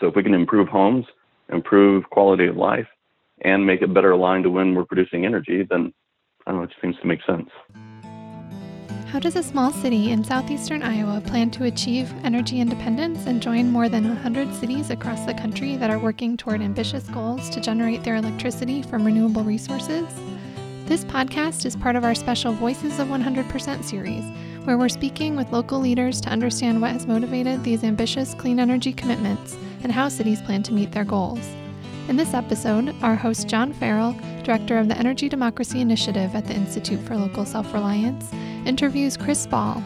So if we can improve homes, improve quality of life, and make it better aligned to when we're producing energy, then I don't know, it seems to make sense. How does a small city in southeastern Iowa plan to achieve energy independence and join more than 100 cities across the country that are working toward ambitious goals to generate their electricity from renewable resources? This podcast is part of our special Voices of 100% series, where we're speaking with local leaders to understand what has motivated these ambitious clean energy commitments and how cities plan to meet their goals. In this episode, our host John Farrell, director of the Energy Democracy Initiative at the Institute for Local Self Reliance, interviews Chris Ball,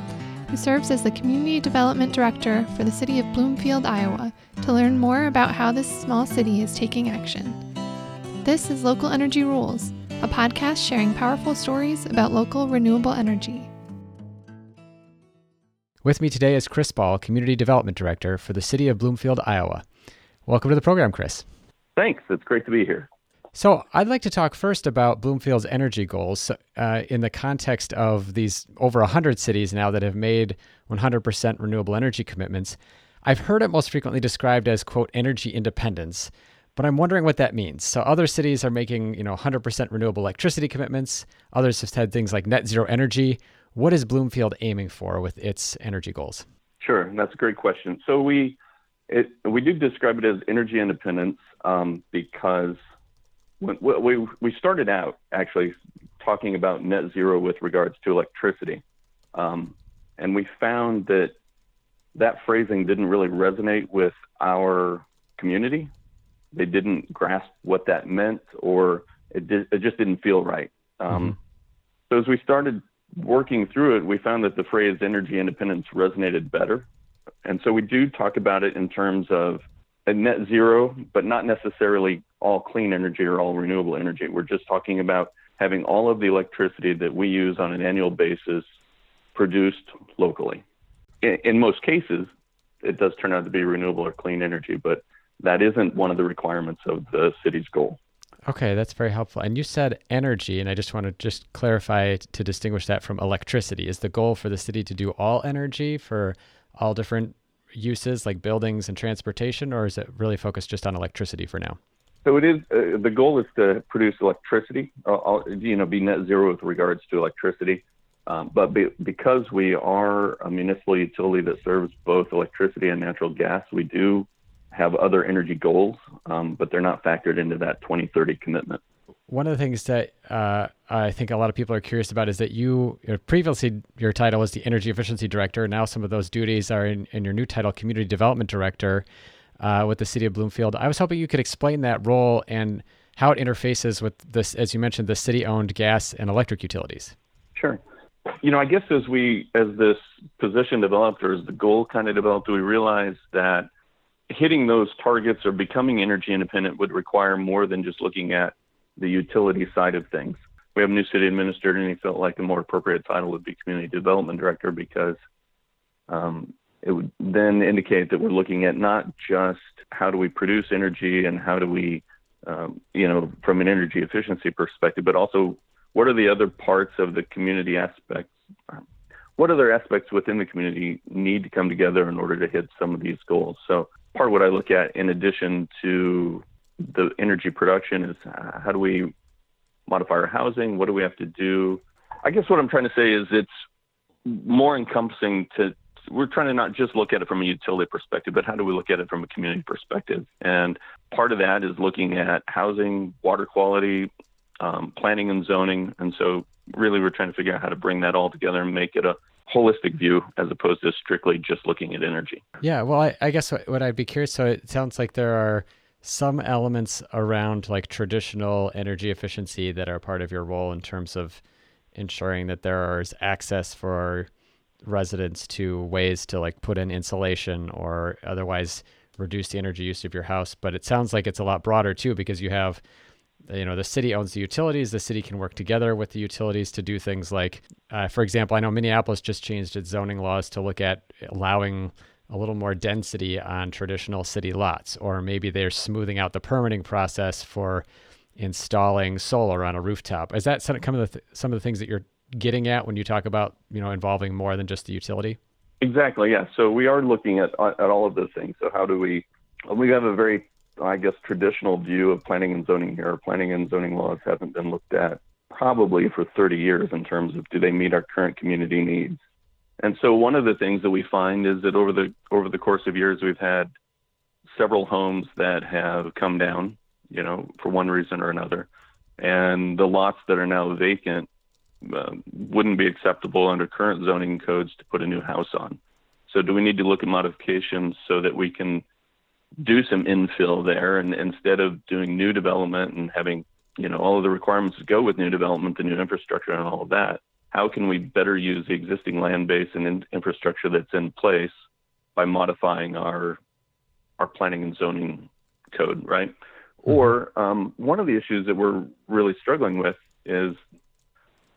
who serves as the Community Development Director for the City of Bloomfield, Iowa, to learn more about how this small city is taking action. This is Local Energy Rules, a podcast sharing powerful stories about local renewable energy. With me today is Chris Ball, Community Development Director for the City of Bloomfield, Iowa. Welcome to the program, Chris. Thanks. It's great to be here. So, I'd like to talk first about Bloomfield's energy goals uh, in the context of these over 100 cities now that have made 100% renewable energy commitments. I've heard it most frequently described as, quote, energy independence, but I'm wondering what that means. So, other cities are making, you know, 100% renewable electricity commitments. Others have said things like net zero energy. What is Bloomfield aiming for with its energy goals? Sure, that's a great question. So, we it, we do describe it as energy independence um, because when, we we started out actually talking about net zero with regards to electricity, um, and we found that that phrasing didn't really resonate with our community. They didn't grasp what that meant, or it, did, it just didn't feel right. Um, mm-hmm. So as we started working through it, we found that the phrase energy independence resonated better, and so we do talk about it in terms of a net zero, but not necessarily all clean energy or all renewable energy. We're just talking about having all of the electricity that we use on an annual basis produced locally. In, in most cases, it does turn out to be renewable or clean energy, but that isn't one of the requirements of the city's goal. Okay, that's very helpful. And you said energy, and I just want to just clarify to distinguish that from electricity. Is the goal for the city to do all energy for all different uses like buildings and transportation, or is it really focused just on electricity for now? So it is. Uh, the goal is to produce electricity. Uh, you know, be net zero with regards to electricity. Um, but be, because we are a municipal utility that serves both electricity and natural gas, we do have other energy goals, um, but they're not factored into that 2030 commitment one of the things that uh, I think a lot of people are curious about is that you, you know, previously your title was the energy efficiency director. Now some of those duties are in, in your new title, community development director, uh, with the city of Bloomfield. I was hoping you could explain that role and how it interfaces with this, as you mentioned, the city-owned gas and electric utilities. Sure. You know, I guess as we, as this position developed or as the goal kind of developed, we realized that hitting those targets or becoming energy independent would require more than just looking at the utility side of things. We have a new city administrator, and he felt like a more appropriate title would be community development director because um, it would then indicate that we're looking at not just how do we produce energy and how do we, um, you know, from an energy efficiency perspective, but also what are the other parts of the community aspects? What other aspects within the community need to come together in order to hit some of these goals? So part of what I look at, in addition to the energy production is uh, how do we modify our housing? What do we have to do? I guess what I'm trying to say is it's more encompassing to we're trying to not just look at it from a utility perspective, but how do we look at it from a community perspective? And part of that is looking at housing, water quality, um, planning and zoning. And so really we're trying to figure out how to bring that all together and make it a holistic view as opposed to strictly just looking at energy. Yeah, well, I, I guess what, what I'd be curious. So it sounds like there are some elements around like traditional energy efficiency that are part of your role in terms of ensuring that there is access for residents to ways to like put in insulation or otherwise reduce the energy use of your house but it sounds like it's a lot broader too because you have you know the city owns the utilities the city can work together with the utilities to do things like uh, for example i know minneapolis just changed its zoning laws to look at allowing a little more density on traditional city lots, or maybe they're smoothing out the permitting process for installing solar on a rooftop. Is that some of the th- some of the things that you're getting at when you talk about you know involving more than just the utility? Exactly. Yeah. So we are looking at at all of those things. So how do we we have a very, I guess, traditional view of planning and zoning here. Planning and zoning laws haven't been looked at probably for 30 years in terms of do they meet our current community needs. And so one of the things that we find is that over the over the course of years we've had several homes that have come down, you know, for one reason or another, and the lots that are now vacant uh, wouldn't be acceptable under current zoning codes to put a new house on. So do we need to look at modifications so that we can do some infill there and instead of doing new development and having you know all of the requirements that go with new development, the new infrastructure and all of that, how can we better use the existing land base and in- infrastructure that's in place by modifying our our planning and zoning code, right? Mm-hmm. Or um, one of the issues that we're really struggling with is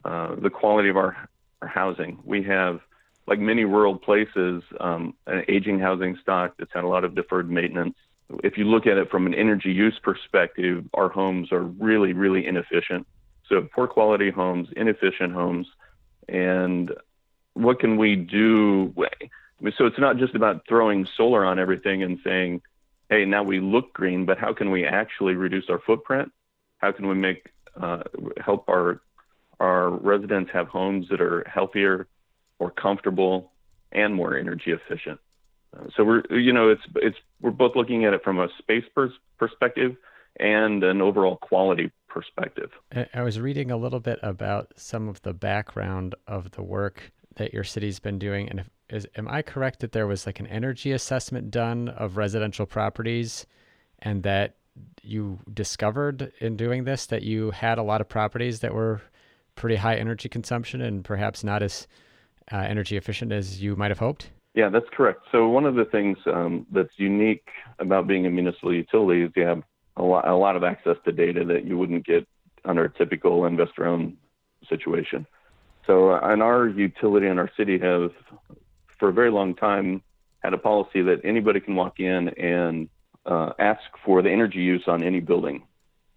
uh, the quality of our, our housing. We have, like many rural places, um, an aging housing stock that's had a lot of deferred maintenance. If you look at it from an energy use perspective, our homes are really, really inefficient. So poor quality homes, inefficient homes, and what can we do? So it's not just about throwing solar on everything and saying, hey, now we look green, but how can we actually reduce our footprint? How can we make uh, help our our residents have homes that are healthier, more comfortable, and more energy efficient? Uh, so we're you know it's it's we're both looking at it from a space pers- perspective and an overall quality perspective. I was reading a little bit about some of the background of the work that your city's been doing, and if, is am I correct that there was like an energy assessment done of residential properties, and that you discovered in doing this that you had a lot of properties that were pretty high energy consumption and perhaps not as uh, energy efficient as you might have hoped? Yeah, that's correct. So one of the things um, that's unique about being a municipal utility is you have a lot, a lot of access to data that you wouldn't get under a typical investor-owned situation. So, uh, and our utility and our city have, for a very long time, had a policy that anybody can walk in and uh, ask for the energy use on any building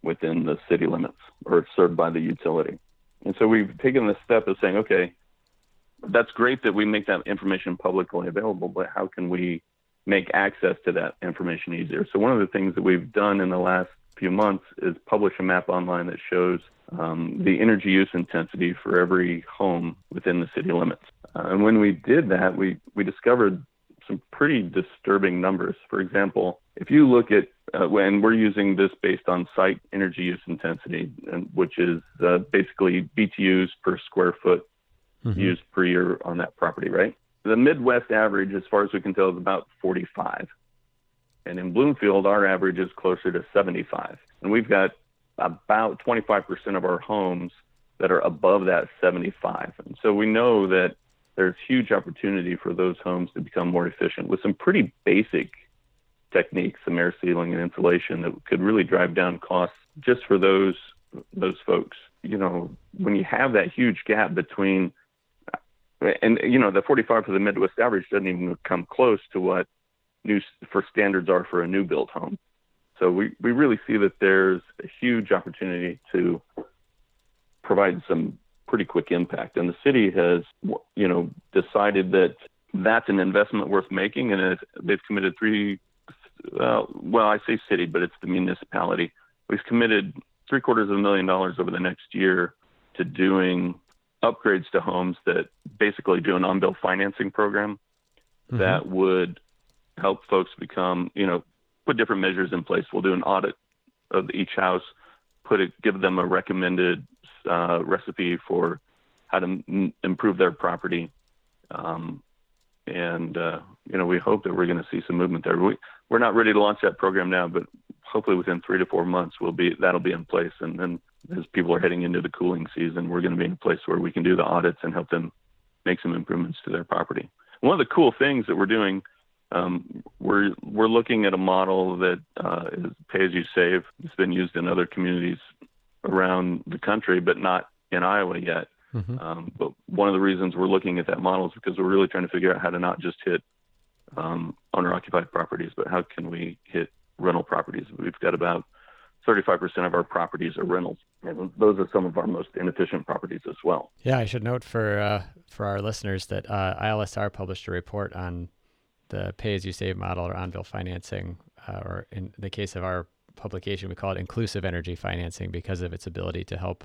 within the city limits or served by the utility. And so we've taken the step of saying, okay, that's great that we make that information publicly available, but how can we make access to that information easier? So one of the things that we've done in the last few months is publish a map online that shows um, the energy use intensity for every home within the city limits. Uh, and when we did that, we, we discovered some pretty disturbing numbers. For example, if you look at uh, when we're using this based on site energy use intensity, and, which is uh, basically BTUs per square foot mm-hmm. used per year on that property, right? The Midwest average, as far as we can tell, is about 45. And in Bloomfield, our average is closer to 75. And we've got about 25% of our homes that are above that 75. And so we know that there's huge opportunity for those homes to become more efficient with some pretty basic techniques, some air sealing and insulation that could really drive down costs just for those those folks. You know, when you have that huge gap between and you know the 45 for the Midwest average doesn't even come close to what new for standards are for a new built home. So we, we really see that there's a huge opportunity to provide some pretty quick impact. And the city has, you know, decided that that's an investment worth making, and they've committed three. Uh, well, I say city, but it's the municipality. We've committed three quarters of a million dollars over the next year to doing upgrades to homes that basically do an on-bill financing program mm-hmm. that would help folks become, you know, put different measures in place. We'll do an audit of each house, put it, give them a recommended uh, recipe for how to m- improve their property, um, and uh, you know we hope that we're going to see some movement there. We we're not ready to launch that program now, but hopefully within three to four months we'll be that'll be in place, and then as people are heading into the cooling season, we're going to be in a place where we can do the audits and help them make some improvements to their property. One of the cool things that we're doing um, we're we're looking at a model that uh, is pay as you save. It's been used in other communities around the country, but not in Iowa yet. Mm-hmm. Um, but one of the reasons we're looking at that model is because we're really trying to figure out how to not just hit um, owner-occupied properties, but how can we hit rental properties? We've got about 35% of our properties are rentals, and those are some of our most inefficient properties as well. Yeah, I should note for uh, for our listeners that uh, ILSR published a report on the pay as you save model or on bill financing uh, or in the case of our publication, we call it inclusive energy financing because of its ability to help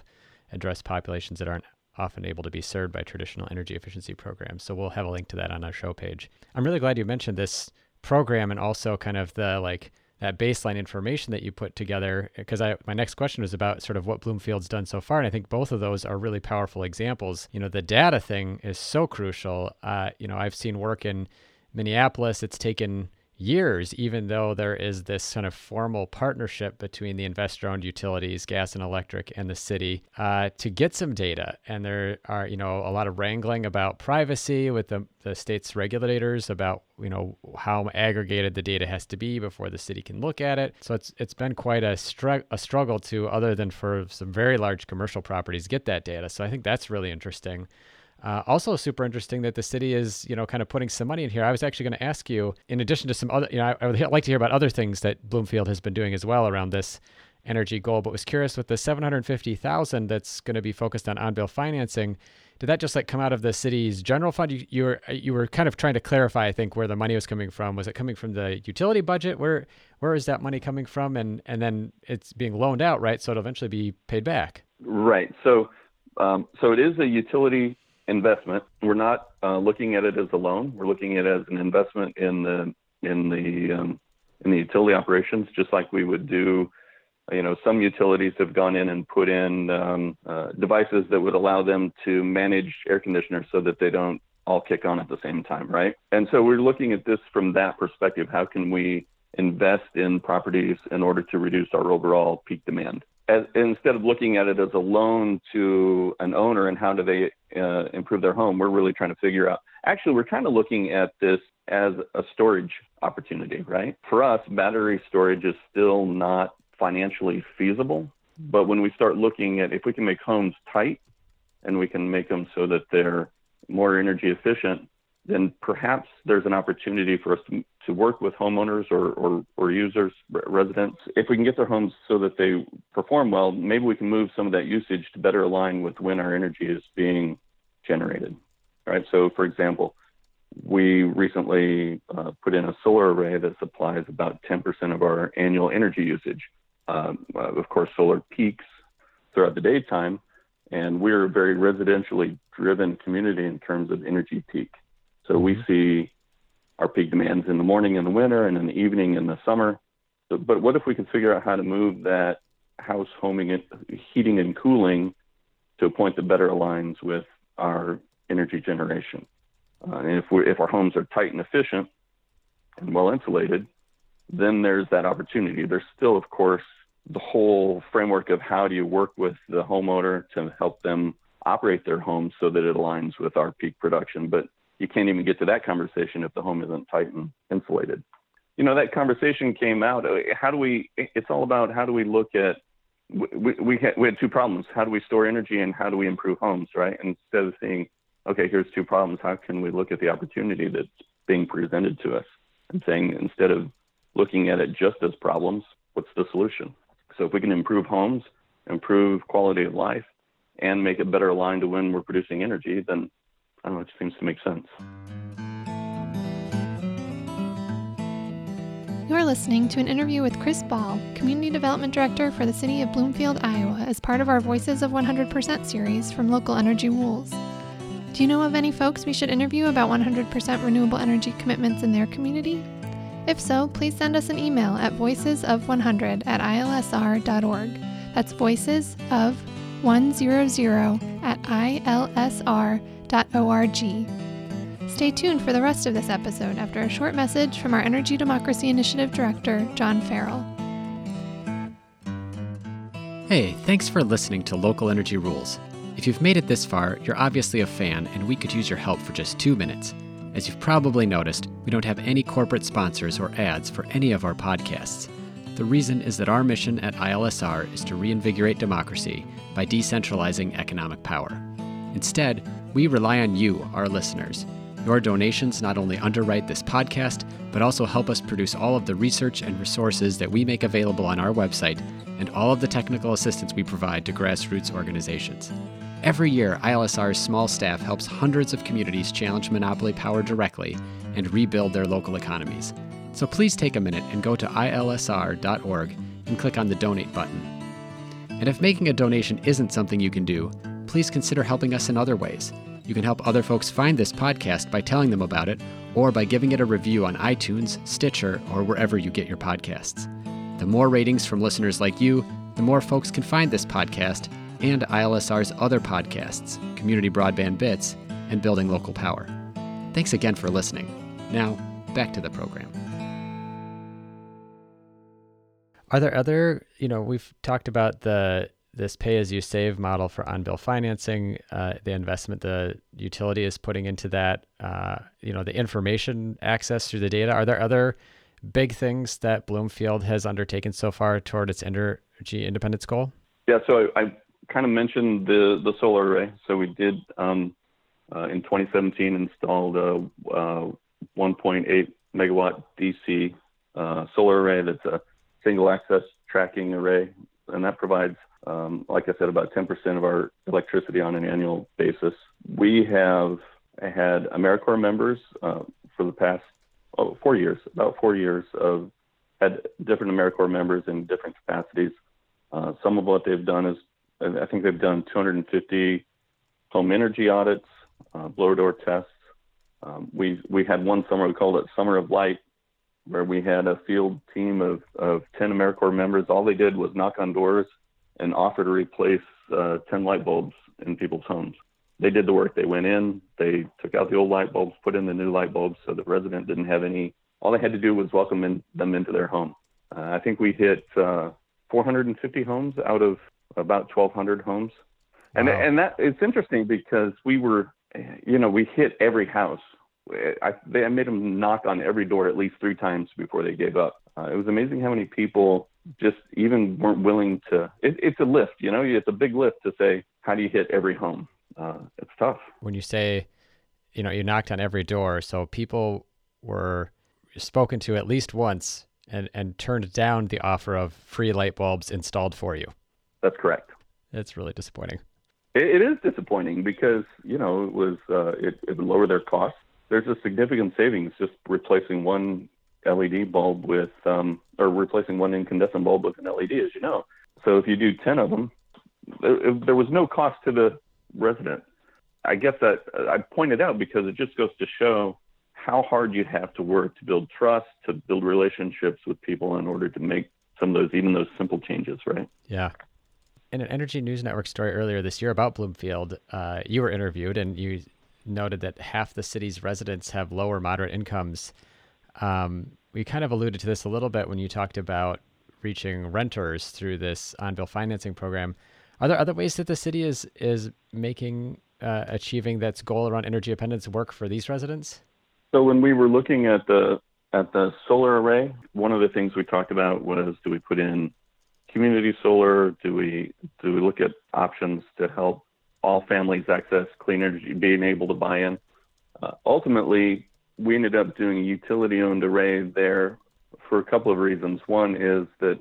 address populations that aren't often able to be served by traditional energy efficiency programs. So we'll have a link to that on our show page. I'm really glad you mentioned this program and also kind of the like that baseline information that you put together because I my next question was about sort of what Bloomfield's done so far and I think both of those are really powerful examples. You know, the data thing is so crucial. Uh, you know, I've seen work in Minneapolis. It's taken years, even though there is this kind of formal partnership between the investor owned utilities, gas and electric, and the city uh, to get some data. And there are, you know, a lot of wrangling about privacy with the, the state's regulators about, you know, how aggregated the data has to be before the city can look at it. So it's it's been quite a, a struggle to, other than for some very large commercial properties, get that data. So I think that's really interesting. Uh, also, super interesting that the city is, you know, kind of putting some money in here. I was actually going to ask you, in addition to some other, you know, I, I would like to hear about other things that Bloomfield has been doing as well around this energy goal. But was curious with the seven hundred fifty thousand that's going to be focused on on-bill financing. Did that just like come out of the city's general fund? You, you were you were kind of trying to clarify, I think, where the money was coming from. Was it coming from the utility budget? Where where is that money coming from? And and then it's being loaned out, right? So it'll eventually be paid back. Right. So um, so it is a utility investment. We're not uh, looking at it as a loan. We're looking at it as an investment in the in the um, in the utility operations, just like we would do. You know, some utilities have gone in and put in um, uh, devices that would allow them to manage air conditioners so that they don't all kick on at the same time, right? And so we're looking at this from that perspective. How can we invest in properties in order to reduce our overall peak demand? As, instead of looking at it as a loan to an owner and how do they uh, improve their home, we're really trying to figure out. Actually, we're kind of looking at this as a storage opportunity, right? For us, battery storage is still not financially feasible. But when we start looking at if we can make homes tight and we can make them so that they're more energy efficient, then perhaps there's an opportunity for us to, to work with homeowners or, or, or users, residents. If we can get their homes so that they perform well, maybe we can move some of that usage to better align with when our energy is being generated. Right. So, for example, we recently uh, put in a solar array that supplies about 10% of our annual energy usage. Um, of course, solar peaks throughout the daytime, and we're a very residentially driven community in terms of energy peak. So we mm-hmm. see our peak demands in the morning in the winter and in the evening in the summer. So, but what if we can figure out how to move that house homing and heating and cooling to a point that better aligns with our energy generation? Uh, and if we if our homes are tight and efficient and well insulated, then there's that opportunity. There's still, of course, the whole framework of how do you work with the homeowner to help them operate their home so that it aligns with our peak production. But you can't even get to that conversation if the home isn't tight and insulated. You know, that conversation came out. Uh, how do we, it's all about how do we look at, we, we, had, we had two problems. How do we store energy and how do we improve homes, right? Instead of saying, okay, here's two problems, how can we look at the opportunity that's being presented to us and saying, instead of looking at it just as problems, what's the solution? So if we can improve homes, improve quality of life, and make it better aligned to when we're producing energy, then I don't know, it seems to make sense. You're listening to an interview with Chris Ball, Community Development Director for the City of Bloomfield, Iowa, as part of our Voices of 100% series from Local Energy Rules. Do you know of any folks we should interview about 100% renewable energy commitments in their community? If so, please send us an email at voicesof100 at ilsr.org. That's voices of 100 at ilsr.org Stay tuned for the rest of this episode after a short message from our Energy Democracy Initiative Director, John Farrell. Hey, thanks for listening to Local Energy Rules. If you've made it this far, you're obviously a fan, and we could use your help for just two minutes. As you've probably noticed, we don't have any corporate sponsors or ads for any of our podcasts. The reason is that our mission at ILSR is to reinvigorate democracy by decentralizing economic power. Instead, we rely on you, our listeners. Your donations not only underwrite this podcast, but also help us produce all of the research and resources that we make available on our website and all of the technical assistance we provide to grassroots organizations. Every year, ILSR's small staff helps hundreds of communities challenge monopoly power directly and rebuild their local economies. So please take a minute and go to ilsr.org and click on the donate button. And if making a donation isn't something you can do, please consider helping us in other ways. You can help other folks find this podcast by telling them about it or by giving it a review on iTunes, Stitcher, or wherever you get your podcasts. The more ratings from listeners like you, the more folks can find this podcast and ILSR's other podcasts, Community Broadband Bits and Building Local Power. Thanks again for listening. Now, back to the program. Are there other, you know, we've talked about the this pay as you save model for on bill financing, uh, the investment the utility is putting into that, uh, you know, the information access through the data. Are there other big things that Bloomfield has undertaken so far toward its energy independence goal? Yeah, so I, I kind of mentioned the the solar array. So we did um, uh, in 2017 installed a, a 1.8 megawatt DC uh, solar array that's a single axis tracking array, and that provides, um, like I said, about 10% of our electricity on an annual basis. We have had AmeriCorps members uh, for the past oh, four years, about four years of had different AmeriCorps members in different capacities. Uh, some of what they've done is, I think they've done 250 home energy audits, uh, blower door tests. Um, we we had one summer we called it Summer of Light, where we had a field team of, of 10 AmeriCorps members. All they did was knock on doors and offer to replace uh, 10 light bulbs in people's homes. They did the work. They went in, they took out the old light bulbs, put in the new light bulbs so the resident didn't have any. All they had to do was welcome in, them into their home. Uh, I think we hit uh, 450 homes out of about 1,200 homes. And, wow. and that it's interesting because we were, you know, we hit every house I, they, I made them knock on every door at least three times before they gave up. Uh, it was amazing how many people just even weren't willing to. It, it's a lift, you know. It's a big lift to say, how do you hit every home? Uh, it's tough. When you say, you know, you knocked on every door, so people were spoken to at least once and and turned down the offer of free light bulbs installed for you. That's correct. It's really disappointing. it, it is disappointing because you know it was uh, it, it would lower their costs there's a significant savings just replacing one LED bulb with, um, or replacing one incandescent bulb with an LED, as you know. So if you do 10 of them, there, there was no cost to the resident. I guess that I pointed out because it just goes to show how hard you have to work to build trust, to build relationships with people in order to make some of those, even those simple changes, right? Yeah. In an Energy News Network story earlier this year about Bloomfield, uh, you were interviewed and you noted that half the city's residents have lower moderate incomes. Um, we kind of alluded to this a little bit when you talked about reaching renters through this on-bill financing program. Are there other ways that the city is is making uh, achieving that goal around energy independence work for these residents? So when we were looking at the at the solar array, one of the things we talked about was do we put in community solar? Do we do we look at options to help all families access clean energy, being able to buy in. Uh, ultimately, we ended up doing a utility owned array there for a couple of reasons. One is that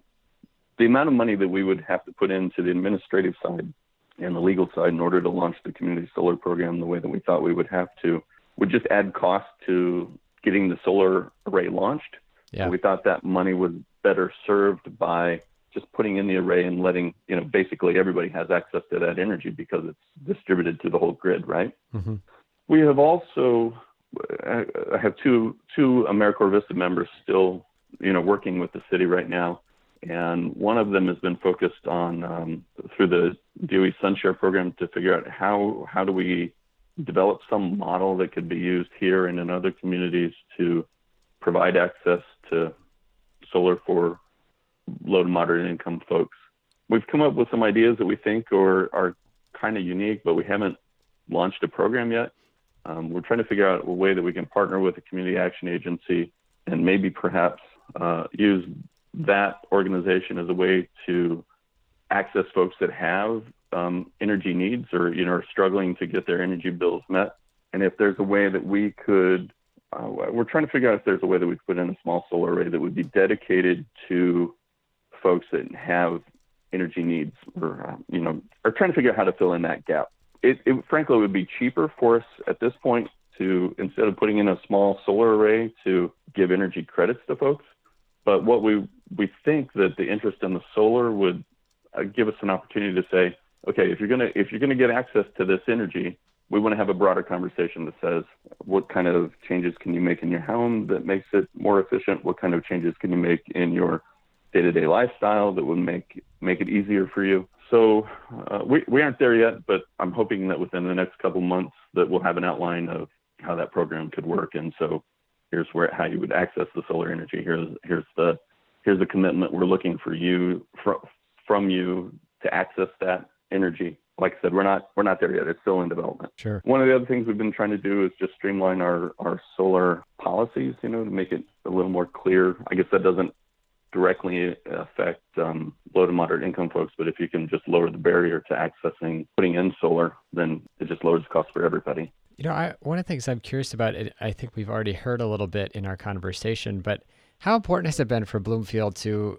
the amount of money that we would have to put into the administrative side and the legal side in order to launch the community solar program the way that we thought we would have to would just add cost to getting the solar array launched. Yeah. we thought that money was better served by just putting in the array and letting you know basically everybody has access to that energy because it's distributed to the whole grid, right? Mm-hmm. We have also I have two two AmeriCorps Vista members still you know working with the city right now, and one of them has been focused on um, through the DOE SunShare program to figure out how how do we develop some model that could be used here and in other communities to provide access to solar for low to moderate income folks. We've come up with some ideas that we think are, are kind of unique, but we haven't launched a program yet. Um, we're trying to figure out a way that we can partner with a community action agency and maybe perhaps uh, use that organization as a way to access folks that have um, energy needs or you know are struggling to get their energy bills met. And if there's a way that we could, uh, we're trying to figure out if there's a way that we could put in a small solar array that would be dedicated to folks that have energy needs or uh, you know are trying to figure out how to fill in that gap. It, it frankly would be cheaper for us at this point to instead of putting in a small solar array to give energy credits to folks. But what we we think that the interest in the solar would uh, give us an opportunity to say, okay, if you're gonna if you're gonna get access to this energy, we want to have a broader conversation that says what kind of changes can you make in your home that makes it more efficient? What kind of changes can you make in your day-to-day lifestyle that would make make it easier for you? So uh, we we aren't there yet, but I'm hoping that within the next couple months that we'll have an outline of how that program could work. And so here's where how you would access the solar energy. Here's here's the here's the commitment we're looking for you from from you to access that energy. Like I said, we're not we're not there yet. It's still in development. Sure. One of the other things we've been trying to do is just streamline our our solar policies. You know, to make it a little more clear. I guess that doesn't directly affect um, low to moderate income folks, but if you can just lower the barrier to accessing putting in solar, then it just lowers the cost for everybody. You know, I, one of the things I'm curious about, I think we've already heard a little bit in our conversation, but how important has it been for Bloomfield to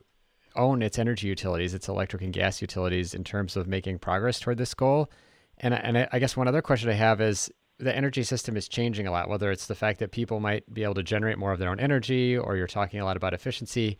own its energy utilities, its electric and gas utilities, in terms of making progress toward this goal? And and I guess one other question I have is the energy system is changing a lot. Whether it's the fact that people might be able to generate more of their own energy, or you're talking a lot about efficiency.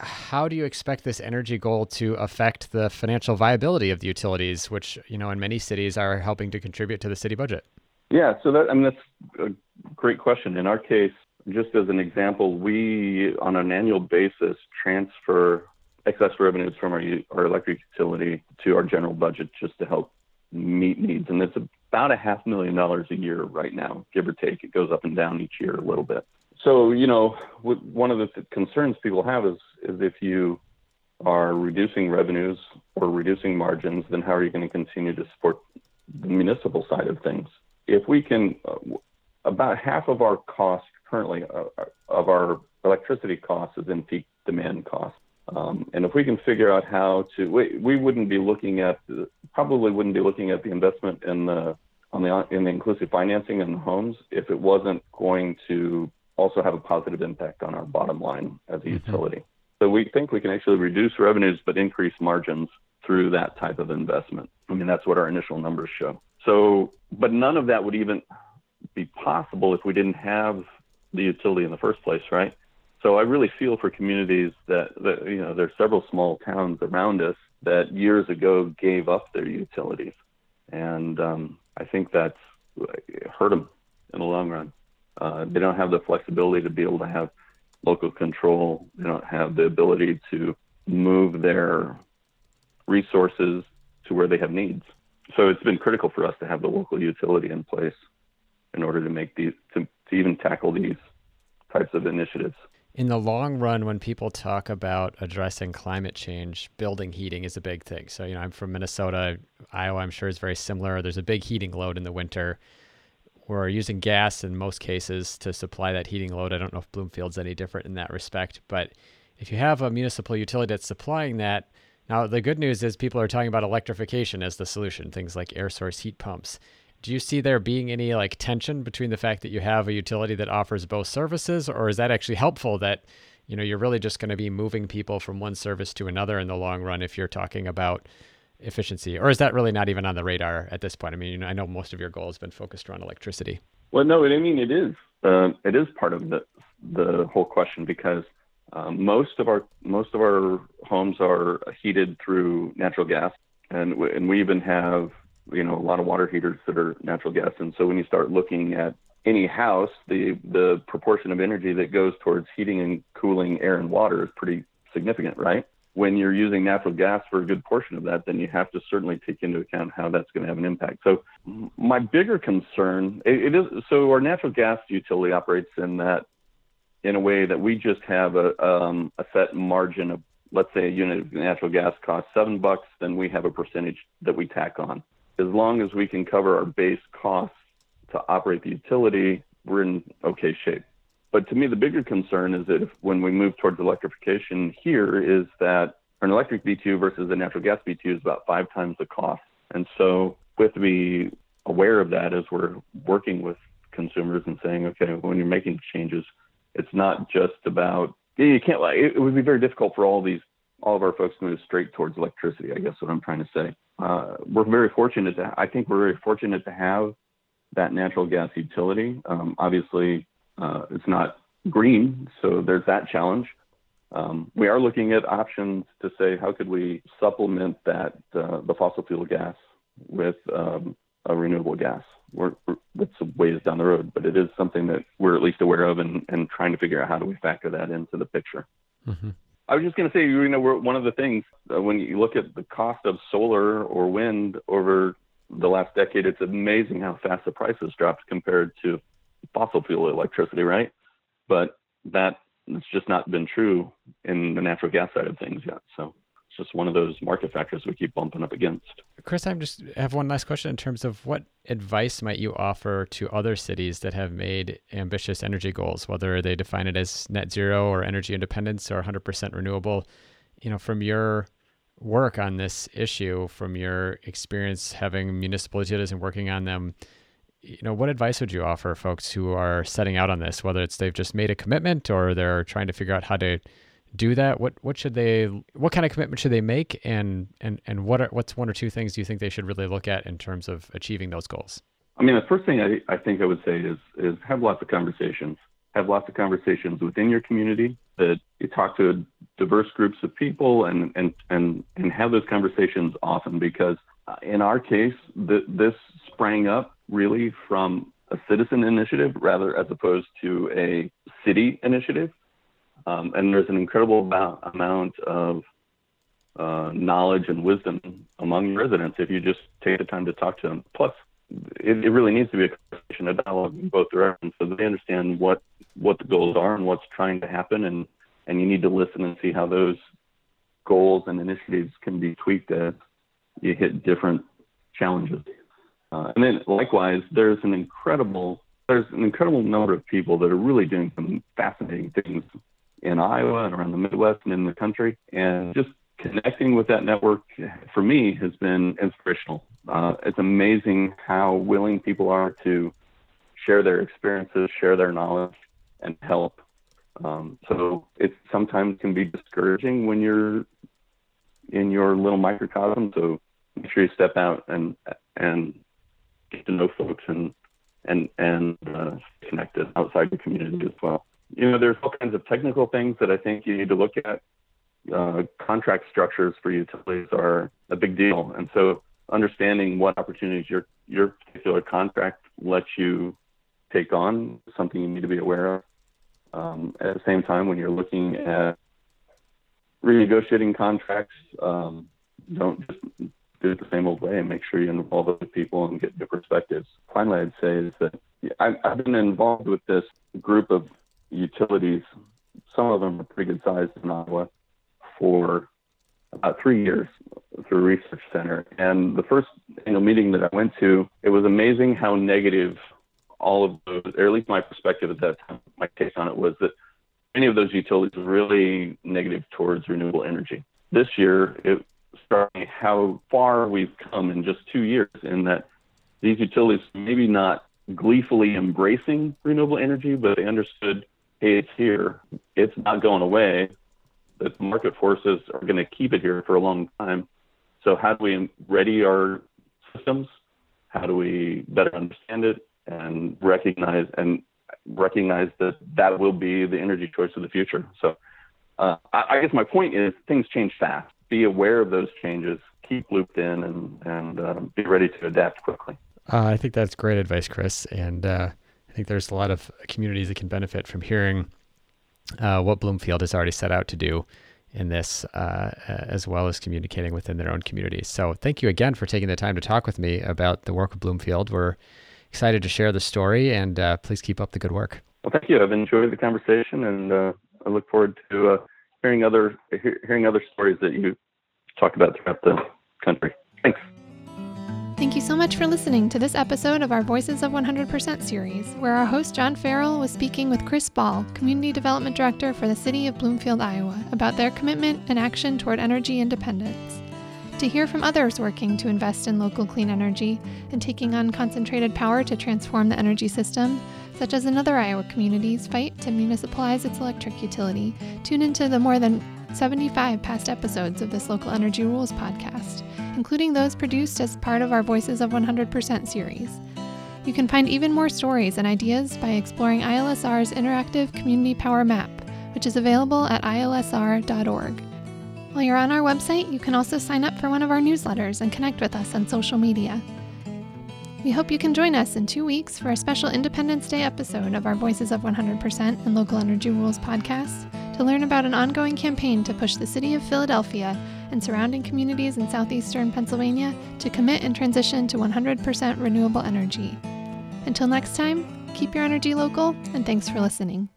How do you expect this energy goal to affect the financial viability of the utilities, which you know in many cities are helping to contribute to the city budget? Yeah, so that I mean that's a great question. In our case, just as an example, we on an annual basis transfer excess revenues from our our electric utility to our general budget just to help meet needs, and it's about a half million dollars a year right now, give or take. It goes up and down each year a little bit. So you know, one of the concerns people have is is if you are reducing revenues or reducing margins, then how are you going to continue to support the municipal side of things? if we can, uh, about half of our cost currently uh, uh, of our electricity costs is in peak demand costs. Um, and if we can figure out how to, we, we wouldn't be looking at, probably wouldn't be looking at the investment in the on the in the inclusive financing in the homes if it wasn't going to also have a positive impact on our bottom line as a mm-hmm. utility. So we think we can actually reduce revenues but increase margins through that type of investment. I mean, that's what our initial numbers show. So, but none of that would even be possible if we didn't have the utility in the first place, right? So I really feel for communities that, that you know, there's several small towns around us that years ago gave up their utilities, and um, I think that's hurt them in the long run. Uh, they don't have the flexibility to be able to have local control. They don't have the ability to move their resources to where they have needs so it's been critical for us to have the local utility in place in order to make these to, to even tackle these types of initiatives. In the long run, when people talk about addressing climate change, building heating is a big thing. So, you know, I'm from Minnesota. Iowa, I'm sure, is very similar. There's a big heating load in the winter. We're using gas in most cases to supply that heating load. I don't know if Bloomfield's any different in that respect. But if you have a municipal utility that's supplying that, now, the good news is people are talking about electrification as the solution, things like air source heat pumps. Do you see there being any like tension between the fact that you have a utility that offers both services, or is that actually helpful that you know you're really just going to be moving people from one service to another in the long run if you're talking about efficiency, or is that really not even on the radar at this point? I mean, I know most of your goal has been focused around electricity. Well, no, I mean it is. Uh, it is part of the the whole question because um, most of our most of our homes are heated through natural gas, and w- and we even have you know a lot of water heaters that are natural gas. And so when you start looking at any house, the the proportion of energy that goes towards heating and cooling air and water is pretty significant, right? When you're using natural gas for a good portion of that, then you have to certainly take into account how that's going to have an impact. So my bigger concern it, it is so our natural gas utility operates in that in a way that we just have a, um, a set margin of, let's say, a unit of natural gas costs seven bucks, then we have a percentage that we tack on. As long as we can cover our base costs to operate the utility, we're in okay shape. But to me, the bigger concern is that if, when we move towards electrification here, is that an electric BTU versus a natural gas BTU is about five times the cost. And so we have to be aware of that as we're working with consumers and saying, okay, when you're making changes, it's not just about you can't like it, would be very difficult for all these all of our folks to move straight towards electricity. I guess what I'm trying to say. Uh, we're very fortunate to I think we're very fortunate to have that natural gas utility. Um, obviously, uh, it's not green, so there's that challenge. Um, we are looking at options to say how could we supplement that uh, the fossil fuel gas with um, a renewable gas. We're, we're, that's a ways down the road, but it is something that we're at least aware of and, and trying to figure out how do we factor that into the picture. Mm-hmm. I was just going to say, you know, one of the things uh, when you look at the cost of solar or wind over the last decade, it's amazing how fast the prices dropped compared to fossil fuel electricity, right? But that it's just not been true in the natural gas side of things yet. So it's just one of those market factors we keep bumping up against. Chris, I'm just have one last question in terms of what advice might you offer to other cities that have made ambitious energy goals, whether they define it as net zero or energy independence or 100% renewable? You know, from your work on this issue, from your experience having municipal utilities and working on them, you know, what advice would you offer folks who are setting out on this, whether it's they've just made a commitment or they're trying to figure out how to do that? What what should they what kind of commitment should they make and and and what are what's one or two things do you think they should really look at in terms of achieving those goals? I mean, the first thing I, I think I would say is is have lots of conversations. Have lots of conversations within your community that you talk to diverse groups of people and and and and have those conversations often because uh, in our case, the, this sprang up really from a citizen initiative rather as opposed to a city initiative. Um, and there's an incredible amount, of uh, knowledge and wisdom among residents if you just take the time to talk to them. Plus, it, it really needs to be a conversation, a dialogue in both directions, so they understand what what the goals are and what's trying to happen, and and you need to listen and see how those goals and initiatives can be tweaked as you hit different challenges. Uh, and then likewise, there's an incredible there's an incredible number of people that are really doing some fascinating things in Iowa and around the Midwest and in the country. And just connecting with that network for me has been inspirational. Uh, it's amazing how willing people are to share their experiences, share their knowledge, and help. Um, so it sometimes can be discouraging when you're in your little microcosm. So make sure you step out and and get to know folks and and and uh, connected outside the community as well. You know, there's all kinds of technical things that I think you need to look at. Uh, contract structures for utilities are a big deal, and so understanding what opportunities your your particular contract lets you take on is something you need to be aware of. Um, at the same time, when you're looking at renegotiating contracts, um, don't just do it the same old way and make sure you involve other people and get new perspectives. Finally, I'd say is that I've been involved with this group of utilities. Some of them are pretty good sized in Iowa for about three years through research center. And the first annual meeting that I went to, it was amazing how negative all of those, or at least my perspective at that time, my case on it was that many of those utilities were really negative towards renewable energy. This year, it starting how far we've come in just two years in that these utilities maybe not gleefully embracing renewable energy, but they understood, hey, it's here. It's not going away. The market forces are going to keep it here for a long time. So how do we ready our systems? How do we better understand it and recognize and recognize that that will be the energy choice of the future? So uh, I, I guess my point is things change fast be aware of those changes, keep looped in, and and uh, be ready to adapt quickly. Uh, I think that's great advice, Chris, and uh, I think there's a lot of communities that can benefit from hearing uh, what Bloomfield has already set out to do in this, uh, as well as communicating within their own communities. So, thank you again for taking the time to talk with me about the work of Bloomfield. We're excited to share the story, and uh, please keep up the good work. Well, thank you. I've enjoyed the conversation, and I look forward to hearing other hearing other stories that you talk about throughout the country. Thanks. Thank you so much for listening to this episode of our Voices of 100% series, where our host John Farrell was speaking with Chris Ball, Community Development Director for the City of Bloomfield, Iowa, about their commitment and action toward energy independence. To hear from others working to invest in local clean energy and taking on concentrated power to transform the energy system, such as another Iowa community's fight to municipalize its electric utility, tune into the more than 75 past episodes of this Local Energy Rules podcast, including those produced as part of our Voices of 100% series. You can find even more stories and ideas by exploring ILSR's interactive community power map, which is available at ilsr.org. While you're on our website, you can also sign up for one of our newsletters and connect with us on social media. We hope you can join us in two weeks for a special Independence Day episode of our Voices of 100% and Local Energy Rules podcast to learn about an ongoing campaign to push the city of Philadelphia and surrounding communities in southeastern Pennsylvania to commit and transition to 100% renewable energy. Until next time, keep your energy local, and thanks for listening.